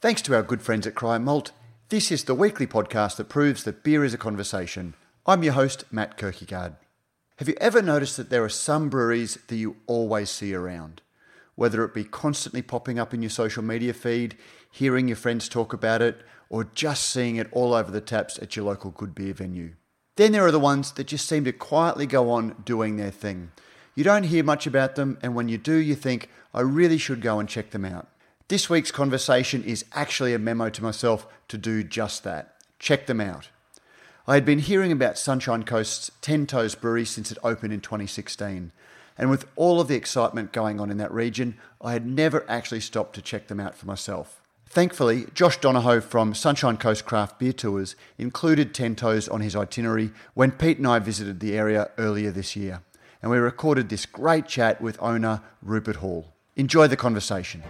Thanks to our good friends at Cryer Malt, this is the weekly podcast that proves that beer is a conversation. I'm your host, Matt Kirkegaard. Have you ever noticed that there are some breweries that you always see around? Whether it be constantly popping up in your social media feed, hearing your friends talk about it, or just seeing it all over the taps at your local good beer venue. Then there are the ones that just seem to quietly go on doing their thing. You don't hear much about them, and when you do, you think, I really should go and check them out. This week's conversation is actually a memo to myself to do just that. Check them out. I had been hearing about Sunshine Coast's Ten Toes Brewery since it opened in 2016, and with all of the excitement going on in that region, I had never actually stopped to check them out for myself. Thankfully, Josh Donohoe from Sunshine Coast Craft Beer Tours included Ten Toes on his itinerary when Pete and I visited the area earlier this year, and we recorded this great chat with owner Rupert Hall. Enjoy the conversation.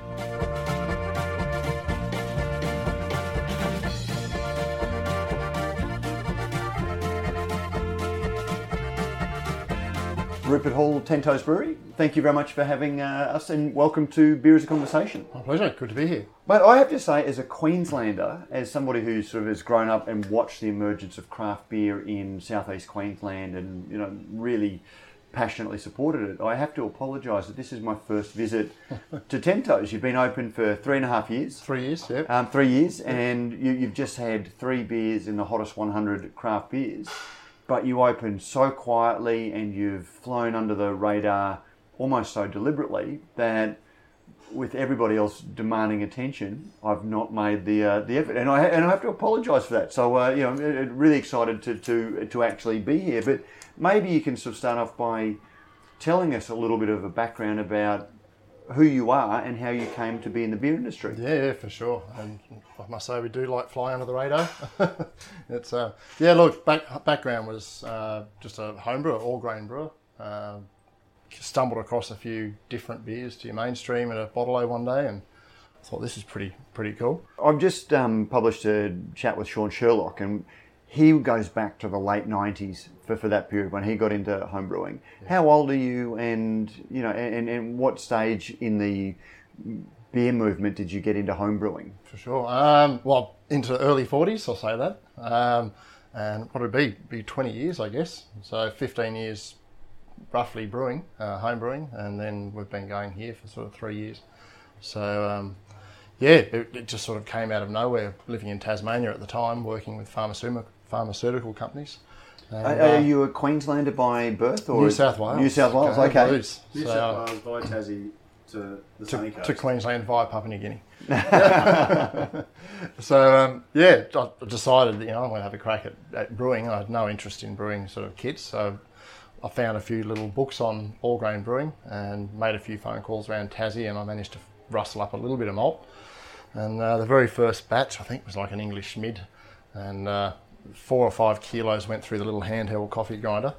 Rupert Hall, Ten Toes Brewery. Thank you very much for having uh, us and welcome to Beer as a Conversation. My pleasure. Good to be here. But I have to say, as a Queenslander, as somebody who sort of has grown up and watched the emergence of craft beer in southeast Queensland and you know really passionately supported it, I have to apologise that this is my first visit to Ten Toes. You've been open for three and a half years. Three years, yeah. Um, three years, and you, you've just had three beers in the hottest 100 craft beers. But you opened so quietly and you've flown under the radar almost so deliberately that with everybody else demanding attention, I've not made the uh, the effort, and I and I have to apologise for that. So uh, you know, really excited to, to to actually be here. But maybe you can sort of start off by telling us a little bit of a background about who you are and how you came to be in the beer industry. Yeah, yeah, for sure. And I must say, we do like fly under the radar. it's uh, yeah. Look, back, background was uh, just a home brewer, all grain brewer. Uh, stumbled across a few different beers to your mainstream at a bottle o one day, and thought this is pretty pretty cool. I've just um, published a chat with Sean Sherlock, and he goes back to the late '90s for, for that period when he got into homebrewing. Yeah. How old are you, and you know, and, and what stage in the beer movement did you get into homebrewing? For sure. Um, well, into the early 40s, I'll say that. Um, and probably be, be 20 years, I guess. So 15 years roughly brewing, uh, home brewing, and then we've been going here for sort of three years. So, um, yeah, it, it, just sort of came out of nowhere. Living in Tasmania at the time, working with pharmaceutical pharmaceutical companies. And, are, are uh, you a Queenslander by birth or New South Wales? New South Wales, okay. okay. New South Wales by Tassie to the to, sunny coast. To Queensland via Papua New Guinea. so um, yeah, I decided you know I'm going to have a crack at, at, brewing. I had no interest in brewing sort of kits, so I found a few little books on all grain brewing and made a few phone calls around Tassie, and I managed to rustle up a little bit of malt. And uh, the very first batch, I think, was like an English mid, and uh, four or five kilos went through the little handheld coffee grinder.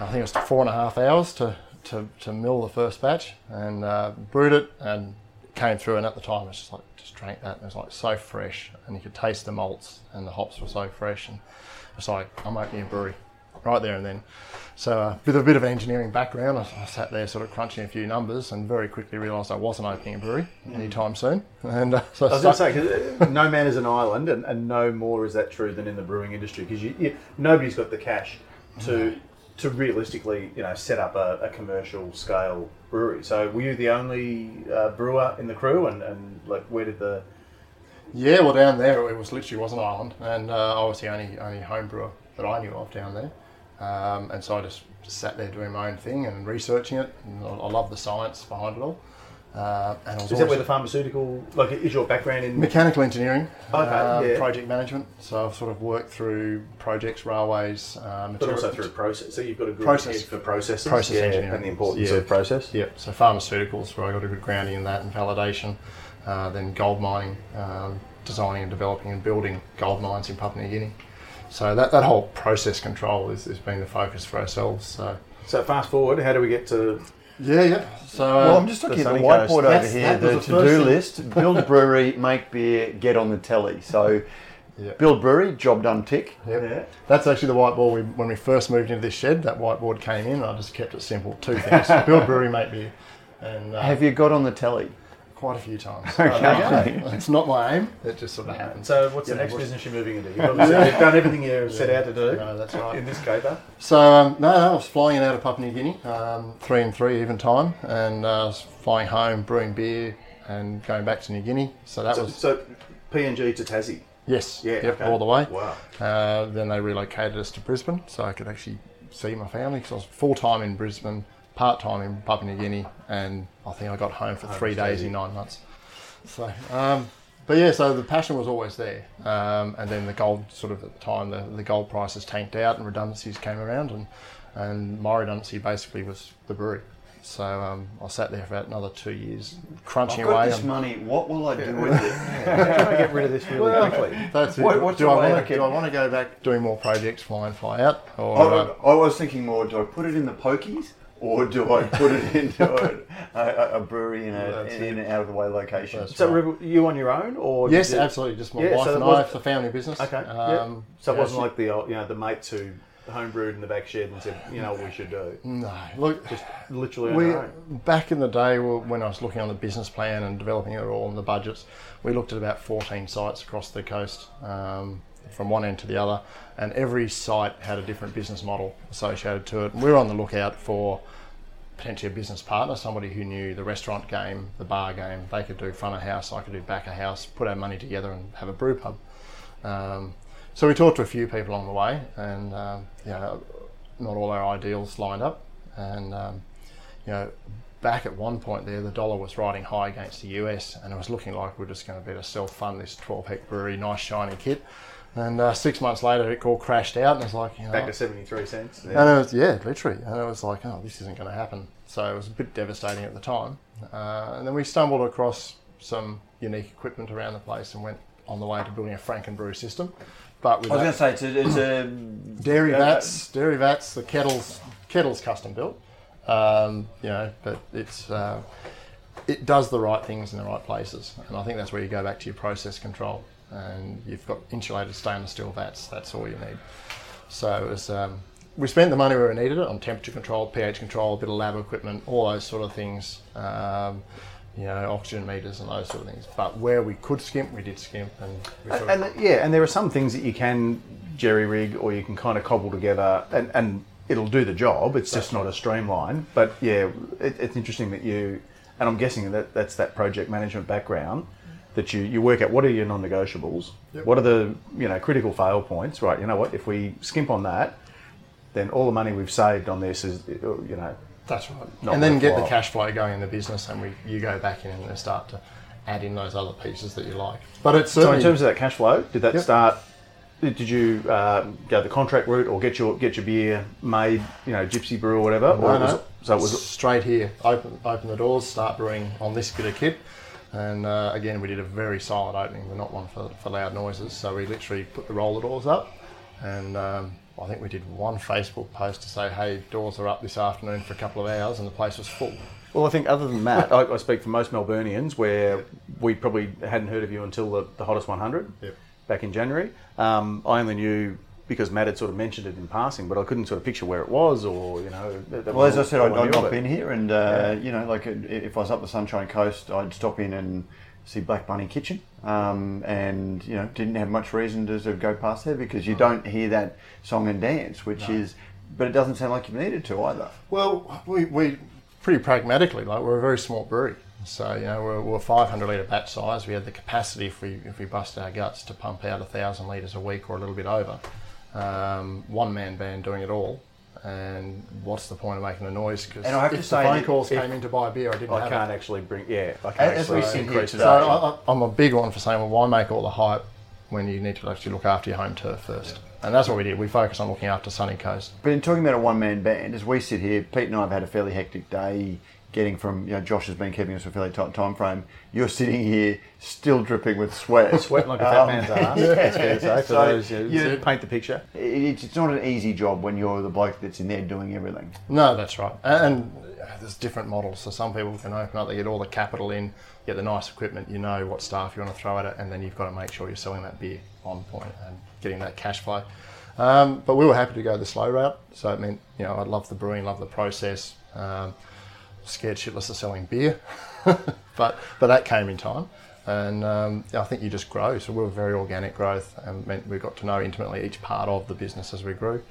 I think it was four and a half hours to, to, to mill the first batch and uh, brewed it and came through. And at the time, it was just like, just drank that and it was like so fresh. And you could taste the malts and the hops were so fresh. And it's like, I'm opening a brewery right there and then. So, uh, with a bit of engineering background, I, I, sat there sort of crunching a few numbers and very quickly realised I wasn't opening a brewery anytime soon. And uh, so I was going to say, no man is an island, and, and, no more is that true than in the brewing industry because you, you, nobody's got the cash to to realistically, you know, set up a, a commercial scale brewery. So, were you the only uh, brewer in the crew, and, and like where did the yeah, well, down there it was literally was an island, and uh, I was the only only home brewer that I knew of down there. Um, and so I just, sat there doing my own thing and researching it. And I, I love the science behind it all. Uh, and is that where the pharmaceutical, like, is your background in mechanical engineering, okay, uh, yeah. project management? So I've sort of worked through projects, railways, uh, but also through process. So you've got a good process for processes, process yeah, engineering, and the importance yeah. of process. Yeah. So pharmaceuticals, where I got a good grounding in that and validation. Uh, then gold mining, um, designing and developing and building gold mines in Papua New Guinea. So that, that whole process control is, has been the focus for ourselves. So, so fast forward, how do we get to? Yeah, yeah. So well, I'm just looking at the whiteboard over That's, here, the to-do list: build a brewery, make beer, get on the telly. So. Yep. Build brewery, job done, tick. Yep. Yeah. That's actually the whiteboard we, when we first moved into this shed. That whiteboard came in. I just kept it simple. Two things: build brewery, make beer. And uh, have you got on the telly? Quite a few times. Okay. it's not my aim. It just sort of happens. So, what's the next what's- business you're moving into? You've obviously you've done everything you set out to do No, that's right. in this caper. So um, no, no, I was flying in out of Papua New Guinea, um, three and three even time, and uh, I was flying home, brewing beer, and going back to New Guinea. So that So, was so PNG to Tassie. yes, Yeah, yep, okay. all the way. Wow. Uh, then they relocated us to Brisbane, so I could actually see my family because I was full time in Brisbane, part time in Papua New Guinea, and I think I got home for three days in nine months. So, um, but yeah, so the passion was always there, um, and then the gold sort of at the time the, the gold prices tanked out and redundancies came around, and and my redundancy basically was the brewery. So um, I sat there for about another two years, crunching I've got away. this on- money. What will I do with it? Trying to get rid of this really quickly. That's it. What- what's do, I want to, can- do I want to go back doing more projects, fly in, fly out, or I, uh, I was thinking more. Do I put it in the pokies, or do I put it into a, a, a brewery in, a, That's in an out of the way location? That's So, right. were you on your own, or Yes, did you- absolutely. Just my Yeah, wife so and it I. was- It's a family business. Okay. Um, yeah. So it yeah, wasn't she- like the old- you know the mates who homebrewed in the back shed and said, you know what we should do. No, look. Just literally on We, your own. back in the day when I was looking on the business plan and developing it all and the budgets, we looked at about 14 sites across the coast um, from one end to the other, and every site had a different business model associated to it. And we were on the lookout for potentially a business partner, somebody who knew the restaurant game, the bar game. They could do front of house, I could do back of house, put our money together and have a brew pub. Um, so we talked to a few people along the way, and um, you know, not all our ideals lined up. And um, you know, back at one point there, the dollar was riding high against the US, and it was looking like we're just going to be able to self-fund this 12 hectare brewery, nice shiny kit. And uh, six months later, it all crashed out, and it's like, you know, Back to seventy three cents. and it was yeah, literally, and it was like, oh, this isn't going to happen. So it was a bit devastating at the time. Uh, and then we stumbled across some unique equipment around the place and went on the way to building a Frankenbrew system. But with I was going to say it's a, it's a dairy uh, vats, dairy vats, the kettles, kettles custom built. Um, you know, but it's uh, it does the right things in the right places, and I think that's where you go back to your process control, and you've got insulated stainless steel vats. That's all you need. So it was. Um, we spent the money where we needed it on temperature control, pH control, a bit of lab equipment, all those sort of things. Um, you know, oxygen meters and those sort of things. But where we could skimp, we did skimp, and we sort of And, and, yeah, and there are some things that you can jerry rig or you can kind of cobble together, and, and it'll do the job. It's just not a streamline. But yeah, it, it's interesting that you, and I'm guessing that that's that project management background that you, you work out what are your non-negotiables, what are the you know critical fail points. Right, you know what? If we skimp on that, then all the money we've saved on this is you know That's right. Not and then get the cash flow going in the business, and we you go back in and start to add in those other pieces that you like. But it's So in terms of that cash flow, did that Yep. start? Did did you uh, go the contract route or get your get your beer made, you know, Gypsy Brew or whatever? or no, was no. it- so it was straight here. Open open the doors, start brewing on this bit of kit. And uh, again, we did a very silent opening. We're not one for, for loud noises, so we literally put the roller doors up, and um, I think we did one Facebook post to say, "Hey, doors are up this afternoon for a couple of hours," and the place was full. Well, I think other than that, I, I speak for most Melburnians where we probably hadn't heard of you until the, the hottest 100 Yep. back in January. Um, I only knew because Matt had sort of mentioned it in passing, but I couldn't sort of picture where it was or you know. that- that Well, was as I said, I'd, I I'd not been here, and uh, you know, like uh, if I was up the Sunshine Coast, I'd stop in and see Black Bunny Kitchen, um, and you know, didn't have much reason to sort of go past there because you don't hear that song and dance, which is, but it doesn't sound like you needed to either. Well, we, we pretty pragmatically, like we're a very small brewery. So, you know, we're, we're 500 litre batch size. We had the capacity, if we, if we bust our guts, to pump out 1,000 litres a week or a little bit over. Um, one man band doing it all. And what's the point of making a noise? Because And I have if to the phone that calls if- came in to buy a beer, I didn't I have can't actually bring. Yeah, I can't As we actually sit here increase today- So that. I, I, I'm a big one for saying, well, why make all the hype when you need to actually look after your home turf first? And that's what we did. We focused on looking after Sunny Coast. But in talking about a one man band, as we sit here, Pete and I have had a fairly hectic day getting from, you know, Josh has been keeping us a fairly tight time frame. You're sitting here still dripping with sweat. Sweating like a fat Um, man's ass. That's fair to say. For So, those you- paint the picture. It- It's, it's not an easy job when you're the bloke that's in there doing everything. No, that's right. And uh, there's different models. So some people can open up, they get all the capital in, get the nice equipment, you know what staff you want to throw at it, and then you've got to make sure you're selling that beer on point and getting that cash flow. Um, but we were happy to go the slow route. So it meant, you know, I love the brewing, love the process. Um, scared shitless of selling beer. but but that came in time, and um, I think you just grow. So we were very organic growth, and meant we got to know intimately each part of the business as we grew,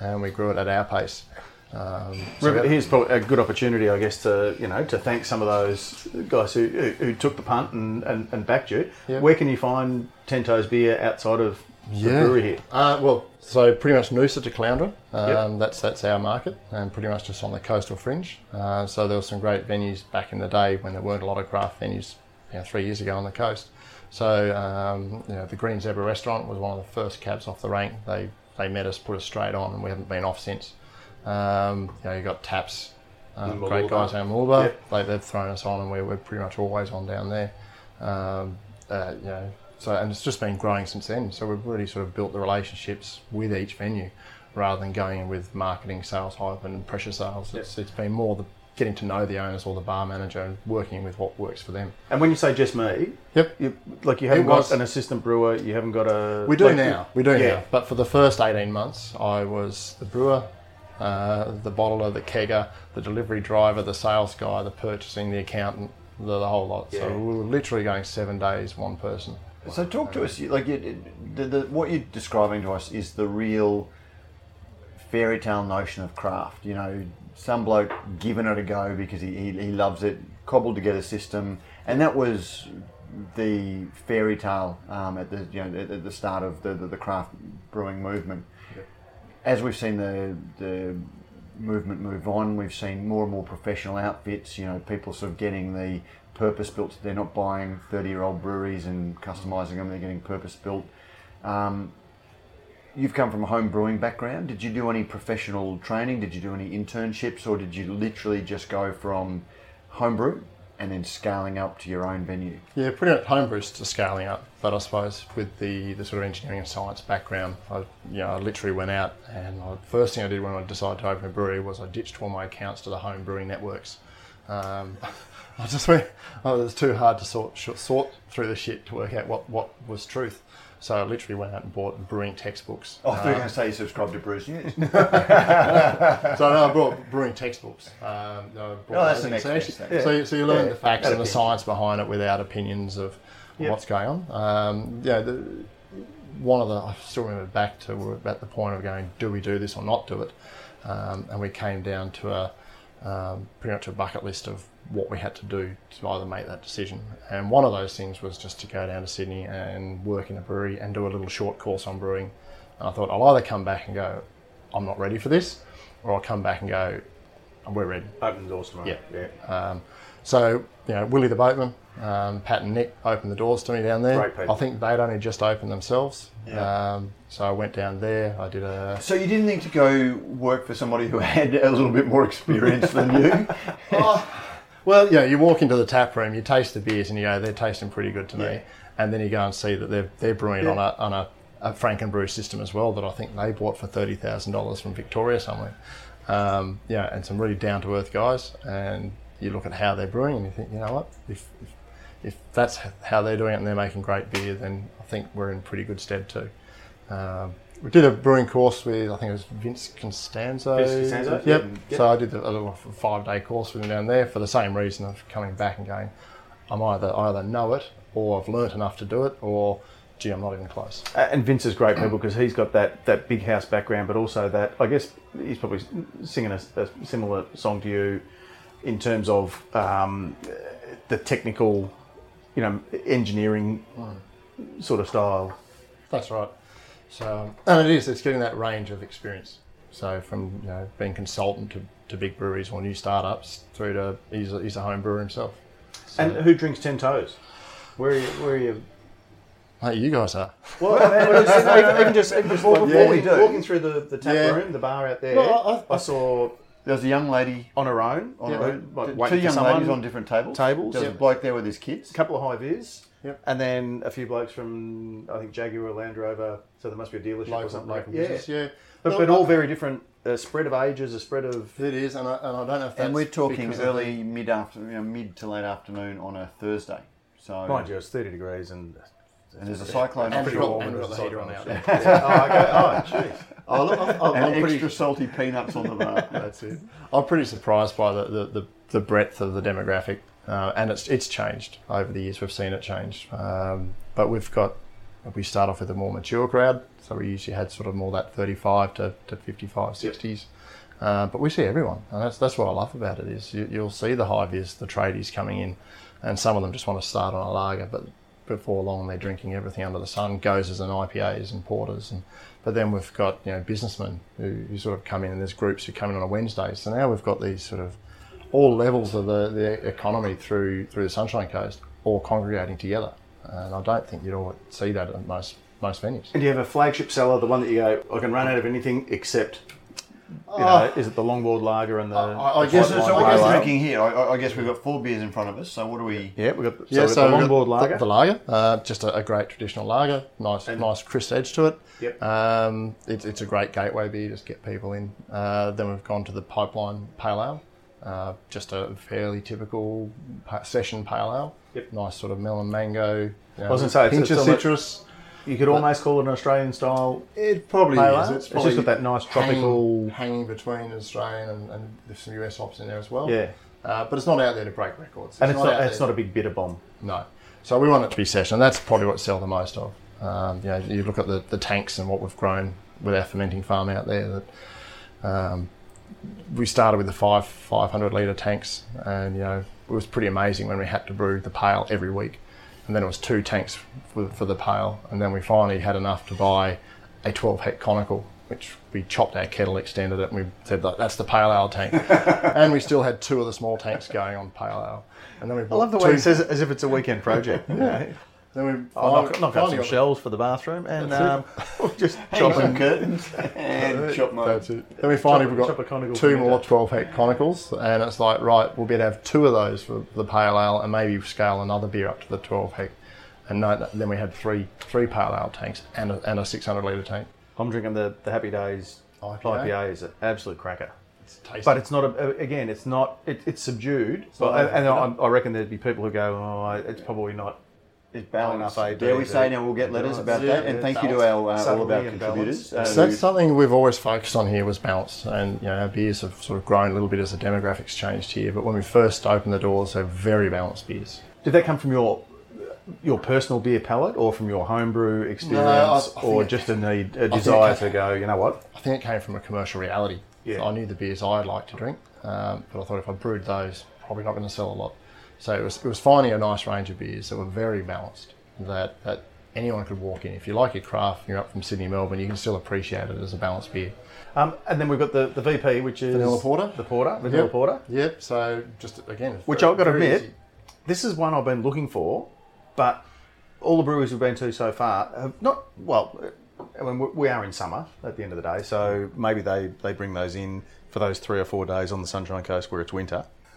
and we grew it at our pace. Um, so River, here's probably a good opportunity, I guess, to you know to thank some of those guys who, who, who took the punt and, and, and backed you. Yeah. Where can you find Ten Toes beer outside of the brewery here? Uh, well, so pretty much Noosa to Caloundra. Um, Yep. That's that's our market, and pretty much just on the coastal fringe. Uh, so there were some great venues back in the day when there weren't a lot of craft venues, you know, three years ago on the coast. So um, you know, the Green Zebra restaurant was one of the first cabs off the rank. They they met us, put us straight on, and we haven't been off since. Um, you know, you got Taps, uh, great guys Mooloolaba. Yep. They, they've thrown us on, and we're, we're pretty much always on down there. Um, uh, you know, so and it's just been growing since then. So we've really sort of built the relationships with each venue, rather than going in with marketing, sales hype, and pressure sales. It's, it's been more the getting to know the owners or the bar manager and working with what works for them. And when you say just me, Yep. you, like you haven't It got was- an assistant brewer, you haven't got a. We do like, now. We do yeah. now. But for the first 18 months, I was the brewer, uh, the bottler, the kegger, the delivery driver, the sales guy, the purchasing, the accountant, the, the whole lot. Yeah. So we were literally going seven days, one person. So talk to us. Like you, the, the, what you're describing to us is the real fairy tale notion of craft. You know, some bloke giving it a go because he, he, he loves it, cobbled together system, and that was the fairy tale um, at the you know at, at the start of the, the, the craft brewing movement. As we've seen the the movement move on, we've seen more and more professional outfits. You know, people sort of getting the purpose built. They're not buying thirty year old breweries and customizing them. They're getting purpose built. Um, you've come from a home brewing background. Did you do any professional training? Did you do any internships, or did you literally just go from homebrew and then scaling up to your own venue? Yeah, pretty much homebrew's to scaling up, but I suppose with the, the sort of engineering and science background, I you know I literally went out and I, first thing I did when I decided to open a brewery was I ditched all my accounts to the home brewing networks. Um, I just went, oh, it was too hard to sort sort through the shit to work out what, what was truth. So I literally went out and bought brewing textbooks. Oh, I thought you were going to say you subscribed to Brews News. So no, I brought brewing textbooks. Um, I brought Oh, that's the next so, actually- thing. so, you, so you learn Yeah, the facts and the science behind it without opinions of Yep. what's going on. Um, yeah, the, one of the I still remember back to we're at the point of going, do we do this or not do it? Um, and we came down to a um, pretty much a bucket list of what we had to do to either make that decision. And one of those things was just to go down to Sydney and work in a brewery and do a little short course on brewing. And I thought I'll either come back and go, I'm not ready for this, or I'll come back and go, we're ready. Open the doors tomorrow. Yeah. yeah. Um, so, you know, Willie the boatman, um, Pat and Nick opened the doors to me down there. Great people. I think they'd only just opened themselves. Yeah. Um, so I went down there. I did a. so you didn't think to go work for somebody who had a little bit more experience than you? Well, yeah, you walk into the tap room, you taste the beers, and you go, they're tasting pretty good to Yeah. me. And then you go and see that they're they're brewing on a on a, a Frankenbrew system as well that I think they bought for thirty thousand dollars from Victoria somewhere. Um, yeah, and some really down to earth guys. And you look at how they're brewing, and you think, you know what, if if, if that's how they're doing it and they're making great beer, then I think we're in pretty good stead too. Um, we did a brewing course with I think it was Vince Constanzo. Vince Costanzo? Yep. Yep. So I did a little five day course with him down there for the same reason of coming back and going, I'm either I either know it or I've learnt enough to do it or gee I'm not even close. And Vince is great people because he's got that, that big house background, but also that I guess he's probably singing a, a similar song to you in terms of um, the technical, you know, engineering sort of style. That's right. So um, and it is it's getting that range of experience. So from you know being consultant to, to big breweries or new startups through to he's a, he's a home brewer himself. So, And who drinks Ten Toes? Where are you? Where are you? hey, you guys are. Well, even, even just, even just Before- like before we walking, do- walking through the, the tap Yeah. room, the bar out there, Well, I- I, I- saw There was a young lady on her own, on you a know, road, like two waiting young ladies on different tables. tables. There was Yep. a bloke there with his kids. a couple of high vis, Yep. and then a few blokes from I think Jaguar or Land Rover. So there must be a dealership or something. local yeah, business, yeah. but, No, but all very different. A spread of ages, a spread of It is, and I, and I don't know if that's And we're talking because of early, mid after, you know, mid to late afternoon on a Thursday. So mind you, it's thirty degrees and. and there's a cyclone And off we've shore. got, and we've got the heater on out. oh, okay. oh, jeez. Oh, look, I- I- and I'm pretty, extra salty peanuts on the bar. That's it. I'm pretty surprised by the, the, the, the breadth of the demographic uh, and it's it's changed over the years. We've seen it change, um, but we've got we start off with a more mature crowd, so we usually had sort of more that 35 to, to 55, 60s. Uh, but we see everyone, and that's that's what I love about it is you, you'll see the high vis, the tradies coming in, and some of them just want to start on a lager, but before long they're drinking everything under the sun, goes as an IPAs and porters, and but then we've got you know businessmen who, who sort of come in, and there's groups who come in on a Wednesday. So now we've got these sort of all levels of the, the economy through through the Sunshine Coast all congregating together, and I don't think you'd all see that at most most venues. And do you have a flagship seller, the one that you go, I can run out of anything except, you know, is it the longboard lager and the? I- I the guess So, so we're ale? drinking here, I- I, I guess we've got four beers in front of us. So what do we? Yeah, we've got, so Yeah, got so the longboard lager. The, the lager, uh, just a, a great traditional lager, nice, nice crisp edge to it. Yep. Um, it's, it's a great gateway beer, just get people in. Uh, then we've gone to the pipeline pale ale, uh, just a fairly typical session pale ale. Yep. Nice sort of melon mango. You know, I was gonna say, it's- pinch it's of citrus. You could almost call it an Australian style It probably pale is. It's, It's, just got that nice tropical. hanging, hanging between Australian and, and there's some US hops in there as well. Yeah, Uh, but it's not out there to break records. and it's not, out it's not a big bitter bomb. No. So we want it to be session. That's probably what sell the most of. Um, you know, you look at the, the tanks and what we've grown with our fermenting farm out there. That um, we started with the five 500 litre tanks, and you know it was pretty amazing when we had to brew the pale every week, and then it was two tanks for, for the pale, and then we finally had enough to buy a 12 hect conical. Which we chopped our kettle, extended it, and we said that that's the pale ale tank, and we still had two of the small tanks going on pale ale. And then we I love the bought way two- he says it as if it's a weekend project. yeah. Then we I'll knock, knock up some shelves for the bathroom and um, just chop some curtains and chop mode. That's it. Then we finally Chop- got chop a conical two more 12 hect conicals, and it's like, right, we'll better have two of those for the pale ale and maybe scale another beer up to the 12 hect. And no, then we had three three pale ale tanks and a, and a 600 litre tank. I'm drinking the, the Happy Days IPA. IPA. is an absolute cracker. It's tasty. But it's not a, again. It's not. It, it's subdued. but, not and over- I, I reckon there'd be people who go, "Oh, I- it's probably not." It's enough balanced. AD Dare we say now we'll get letters Yeah, about yeah, that? And yeah, thank you to our uh, all of our contributors. balanced. So Uh, that's something we've always focused on here was balance, and you know our beers have sort of grown a little bit as the demographics changed here. But when we first opened the doors, they're very balanced beers. Did that come from your your personal beer palate, or from your homebrew experience, I- I or it- just a need, a desire came- to go? You know what? I think it came from a commercial reality. Yeah. I knew the beers I'd like to drink, um, but I thought if I brewed those, probably not going to sell a lot. So it was, it was finding a nice range of beers that were very balanced, that, that anyone could walk in. If you like your craft, you're up from Sydney, Melbourne, you can still appreciate it as a balanced beer. Um, and then we've got the, the VP, which is Vanilla porter. The porter, vanilla Yep. porter. Yep. So just again, it's Which very- I've got to admit, easy. this is one I've been looking for, but all the breweries we've been to so far have not. Well, I mean, we- we are in summer at the end of the day, so maybe they, they bring those in for those three or four days on the Sunshine Coast where it's winter.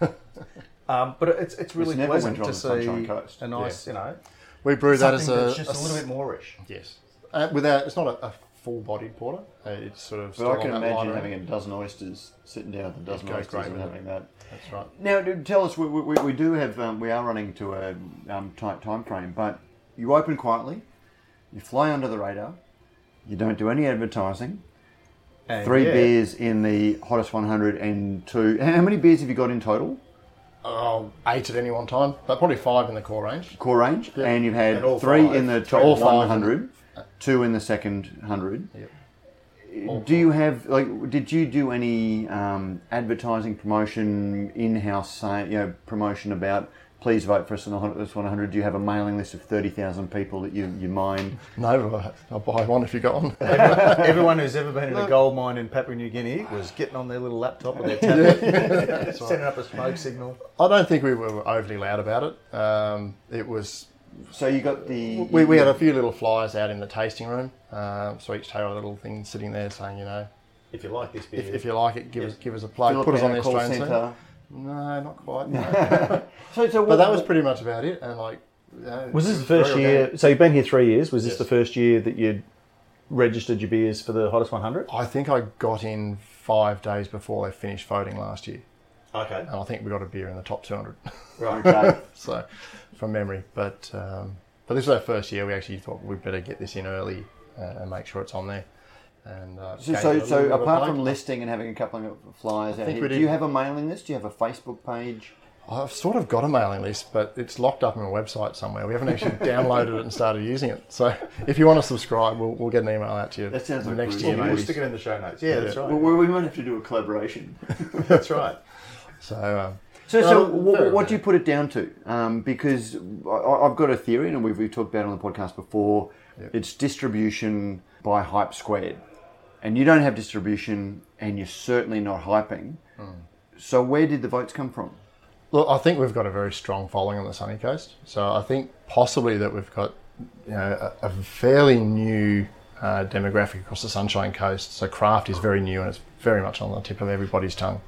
um, but it's it's really never pleasant to the Sunshine see Coast. a nice, you know, we brew that as a, just a, a little bit moreish. yes. Uh, without it's not a, a full-bodied porter. Uh, it's sort of. but I can imagine lighter having a dozen oysters sitting down with a dozen oysters great and with it. having that. That's right. Now, tell us, we, we, we do have, um, we are running to a um, tight time frame, but you open quietly, you fly under the radar, you don't do any advertising. And Three yeah, beers in the hottest 100 and two. How many beers have you got in total? Oh, eight at any one time, but probably five in the core range. Core range, and you've had And all three five. in the top All five two in the second 100. All Do you have like? Did you do any um, advertising promotion in-house? You know, promotion about please vote for us in the hottest 100. Do you have a mailing list of 30,000 people that you you mind? No, but I'll buy one if you got one. Everyone who's ever been in a gold mine in Papua New Guinea was getting on their little laptop with their tablet, setting up a smoke signal. I don't think we were overly loud about it. Um, it was So you got the we, we had a few little flyers out in the tasting room, um, so each had a little thing sitting there saying, you know, If you like this beer, if, if you like it, give us give us a plug, Philip put us on the Howe call Australian scene. centre. No, not quite. no. So, so but that was pretty much about it. And like, you know, was this the first year? organic. So you've been here three years. Was this Yes. the first year that you'd registered your beers for the hottest 100? I think I got in five days before they finished voting last year, Okay, and I think we got a beer in the top 200. right. Okay. so from memory. But um, but this was our first year. We actually thought we'd better get this in early uh, and make sure it's on there. And uh, So, so, it a little so bit of a apart from listing and having a couple of flyers out here, do you have a mailing list? Do you have a Facebook page? I've sort of got a mailing list, but it's locked up on a website somewhere. We haven't actually downloaded it and started using it. So if you want to subscribe, we'll, we'll get an email out to you That sounds like next Bruce year. Lee. We'll stick it in the show notes. Yeah, that's right. Well, we might have to do a collaboration. That's right. So um, So, so fair what, what do you put it down to? Um, because I, I've got a theory, and we've, we've talked about it on the podcast before. It's distribution by hype squared, and you don't have distribution, and you're certainly not hyping. So where did the votes come from? Look, I think we've got a very strong following on the sunny coast. So I think possibly that we've got you know a, a fairly new uh, demographic across the Sunshine Coast. So craft is very new and it's very much on the tip of everybody's tongue.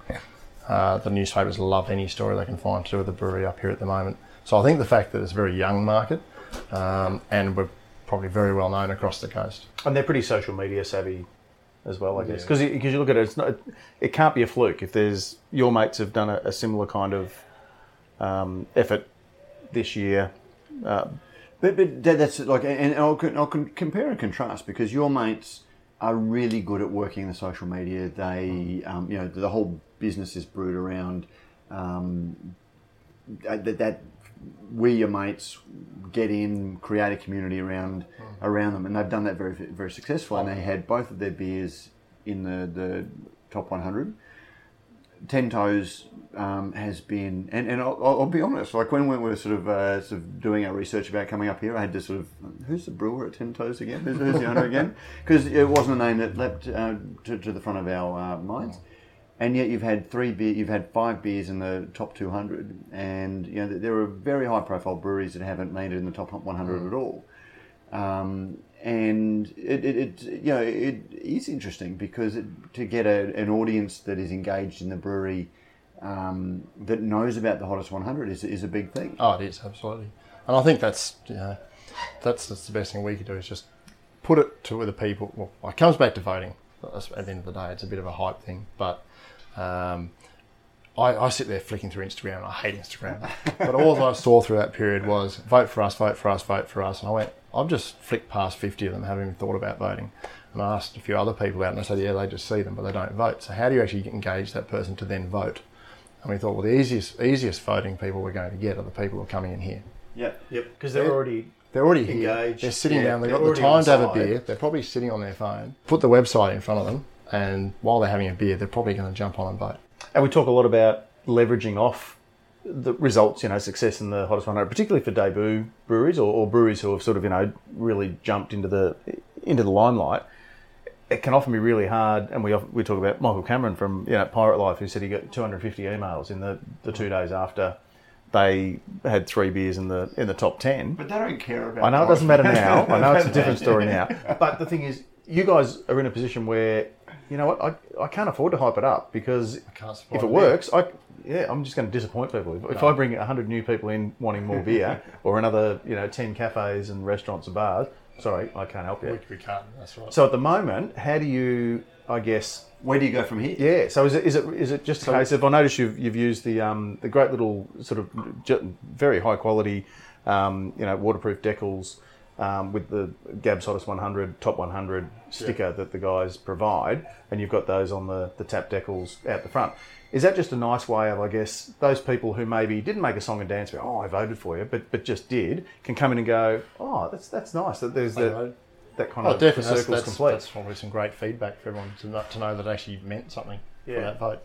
Uh, the newspapers love any story they can find to do with the brewery up here at the moment. So I think the fact that it's a very young market um, and we're probably very well known across the coast. And they're pretty social media savvy as well, I guess. Because you look at it, it's not, it can't be a fluke if there's your mates have done a, a similar kind of um, effort this year. Uh, But, but that's like, and I'll, I'll compare and contrast because your mates are really good at working the social media. They, um, you know, the whole business is brewed around um, that, that we, your mates, get in, create a community around around them, and they've done that very very successfully. And they had both of their beers in the the top 100. Ten Toes um, has been, and, and I'll, I'll be honest, like when we were sort of, uh, sort of doing our research about coming up here, I had to sort of, who's the brewer at Ten Toes again? Who's, who's the owner again? Because it wasn't a name that leapt uh, to, to the front of our uh, minds. And yet you've had three beer, you've had five beers in the top 200, and you know there are very high-profile breweries that haven't made it in the top 100 at all. Um, and it, it, it, you know, it is interesting because it, to get a, an audience that is engaged in the brewery um, that knows about the hottest 100 is, is a big thing. Oh, it is absolutely, and I think that's you know, that's, that's the best thing we could do is just put it to the people. Well, it comes back to voting. At the end of the day, it's a bit of a hype thing, but um, I, I sit there flicking through Instagram. and I hate Instagram, but all I saw through that period was vote for us, vote for us, vote for us, and I went. I've just flicked past fifty of them, haven't even thought about voting. And I asked a few other people out, and they said, yeah, they just see them, but they don't vote. So how do you actually engage that person to then vote? And we thought, well, the easiest easiest voting people we're going to get are the people who are coming in here. Yeah. yep, because they're Yeah. already They're already here. Engaged. They're sitting Yeah, down. They've got the time to have a beer. They're probably sitting on their phone. Put the website in front of them, and while they're having a beer, they're probably going to jump on and vote. And we talk a lot about leveraging off the results, you know, success in the hottest 100, particularly for debut breweries or, or breweries who have sort of, you know, really jumped into the into the limelight. It can often be really hard, and we often, we talk about Michael Cameron from you know Pirate Life, who said he got 250 emails in the, the two days after they had three beers in the in the top ten. But they don't care about I know it doesn't matter now. I know it's a different story now. But the thing is, you guys are in a position where, you know what, I, I can't afford to hype it up because can't if it the works, I yeah, I'm just going to disappoint people. If, if I bring hundred new people in wanting more beer, or another you know ten cafes and restaurants and bars, sorry, I can't help you. We can't. That's right. So at the moment, how do you, I guess, Where do you go from here? yeah. So is it is it is it just a case of I notice you've you've used the um the great little sort of very high quality um you know waterproof decals um, with the Gabs Hottest 100 Top 100 sticker that the guys provide, and you've got those on the the tap decals out the front. Is that just a nice way of I guess those people who maybe didn't make a song and dance, but oh I voted for you, but but just did, can come in and go oh that's that's nice that there's I that kind Oh, of the definitely. That's, circle's that's, complete. that's probably some great feedback for everyone to know, to know that actually meant something Yeah. for that vote.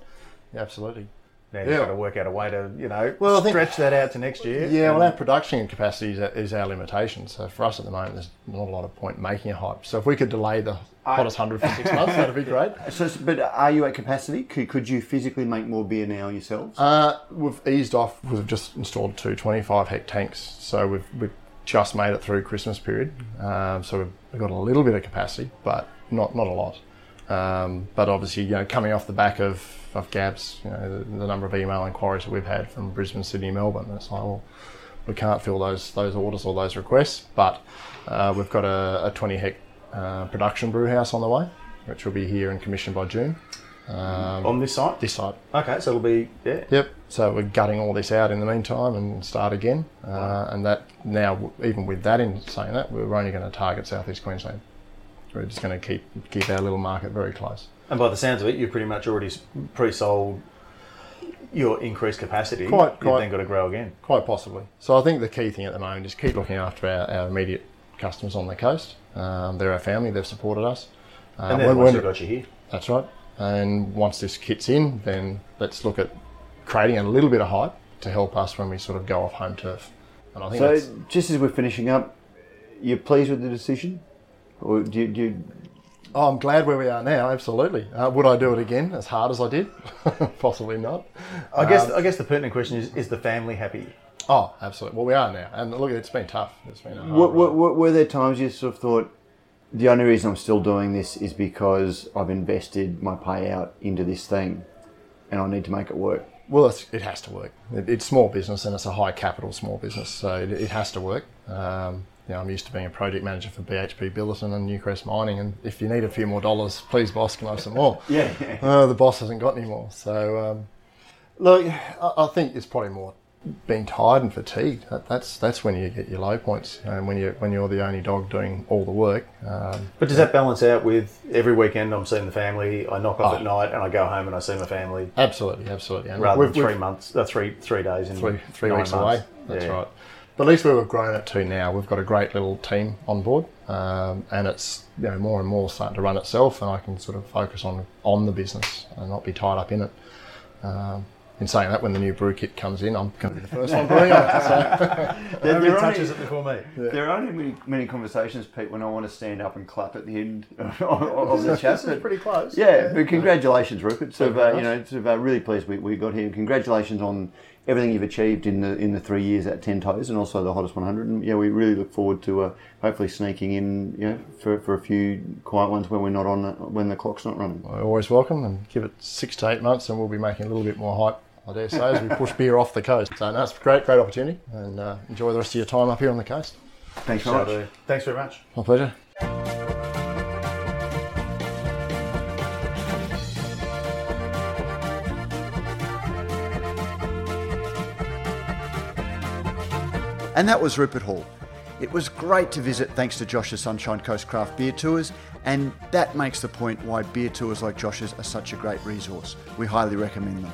Yeah, absolutely. Now you've Yeah. got to work out a way to you know Well, I think- stretch that out to next year. Yeah, well, our production capacity is, is our limitation. So for us at the moment, there's not a lot of point making a hype. So if we could delay the hottest hundred for six months, that'd be great. So, but are you at capacity? Could, could you physically make more beer now yourselves? Uh, we've eased off. We've just installed two 25 hect tanks, so we've, we've just made it through Christmas period. Um, so we've, we've got a little bit of capacity, but not not a lot. Um, but obviously, you know, coming off the back of, of Gabs, you know, the, the number of email inquiries that we've had from Brisbane, Sydney, Melbourne, it's like, well, we can't fill those those orders or those requests, but uh, we've got a, a 20 hect uh, production brew house on the way, which will be here and commissioned by June. Um, on this site. this side. Okay, so it'll be yeah. Yep. So we're gutting all this out in the meantime and start again. Uh, and that now, even with that in saying that, we're only going to target southeast Queensland. We're just going to keep keep our little market very close. And by the sounds of it, you've pretty much already pre-sold your increased capacity, Quite- quite. you've then got to grow again. Quite possibly. So I think the key thing at the moment is keep looking after our, our immediate customers on the coast. Um, they're our family. They've supported us. Um, And then once when- they've got you here, That's right. And once this kit's in, then let's look at creating a little bit of hype to help us when we sort of go off home turf. And I think So, that's, just as we're finishing up, you're pleased with the decision, or do you, do you oh, I'm glad where we are now. Absolutely. Uh, would I do it again as hard as I did? Possibly not. I guess I guess the pertinent question is: Is the family happy? Oh, absolutely. Well, we are now. And look, it's been tough. It's been a What, what, what, were there times you sort of thought the only reason I'm still doing this is because I've invested my payout into this thing, and I need to make it work? Well, it's, it has to work. It, it's small business and it's a high capital small business, so it, it has to work. Um, you know, I'm used to being a project manager for BHP Billiton and Newcrest Mining, and if you need a few more dollars, please, boss, can I have some more? Yeah. Uh, the boss hasn't got any more. So, um, look, I, I think it's probably more being tired and fatigued. That, that's that's when you get your low points, and when you when you're the only dog doing all the work. Um, But does that balance out with every weekend I'm seeing the family? I knock off Oh. at night and I go home and I see my family absolutely, absolutely. And rather than we've- three months, uh, three three days in three weeks months. away. That's Yeah. right. But at least where we've grown it to now, we've got a great little team on board, um, and it's you know more and more starting to run itself, and I can sort of focus on on the business and not be tied up in it. Um, in saying that, when the new brew kit comes in, I'm going to be the first one brewing on it. So. There, there are touches only, it before me. there are only many, many conversations, Pete, when I want to stand up and clap at the end of, of the chat. This is pretty close. Yeah, but congratulations, Rupert. So, you uh, you know, sort of, uh, really pleased we, we got here. Congratulations on everything you've achieved in the in the three years at Ten Toes, and also the Hottest 100. And yeah, we really look forward to uh, hopefully sneaking in, you know, for, for a few quiet ones when we're not on, uh, when the clock's not running. We're always welcome, and give it six to eight months, and we'll be making a little bit more hype. I dare say as we push beer off the coast. So no, it's a great, great opportunity, and uh, enjoy the rest of your time up here on the coast. Thanks very So, much. thanks very much. My pleasure. And that was Rupert Hall. It was great to visit thanks to Josh's Sunshine Coast Craft Beer Tours, and that makes the point why beer tours like Josh's are such a great resource. We highly recommend them.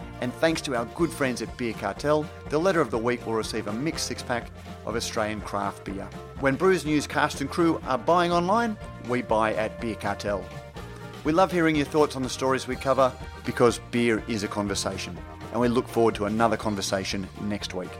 and thanks to our good friends at Beer Cartel, the letter of the week will receive a mixed six pack of Australian craft beer. When Brews News cast and crew are buying online, we buy at Beer Cartel. We love hearing your thoughts on the stories we cover because beer is a conversation, and we look forward to another conversation next week.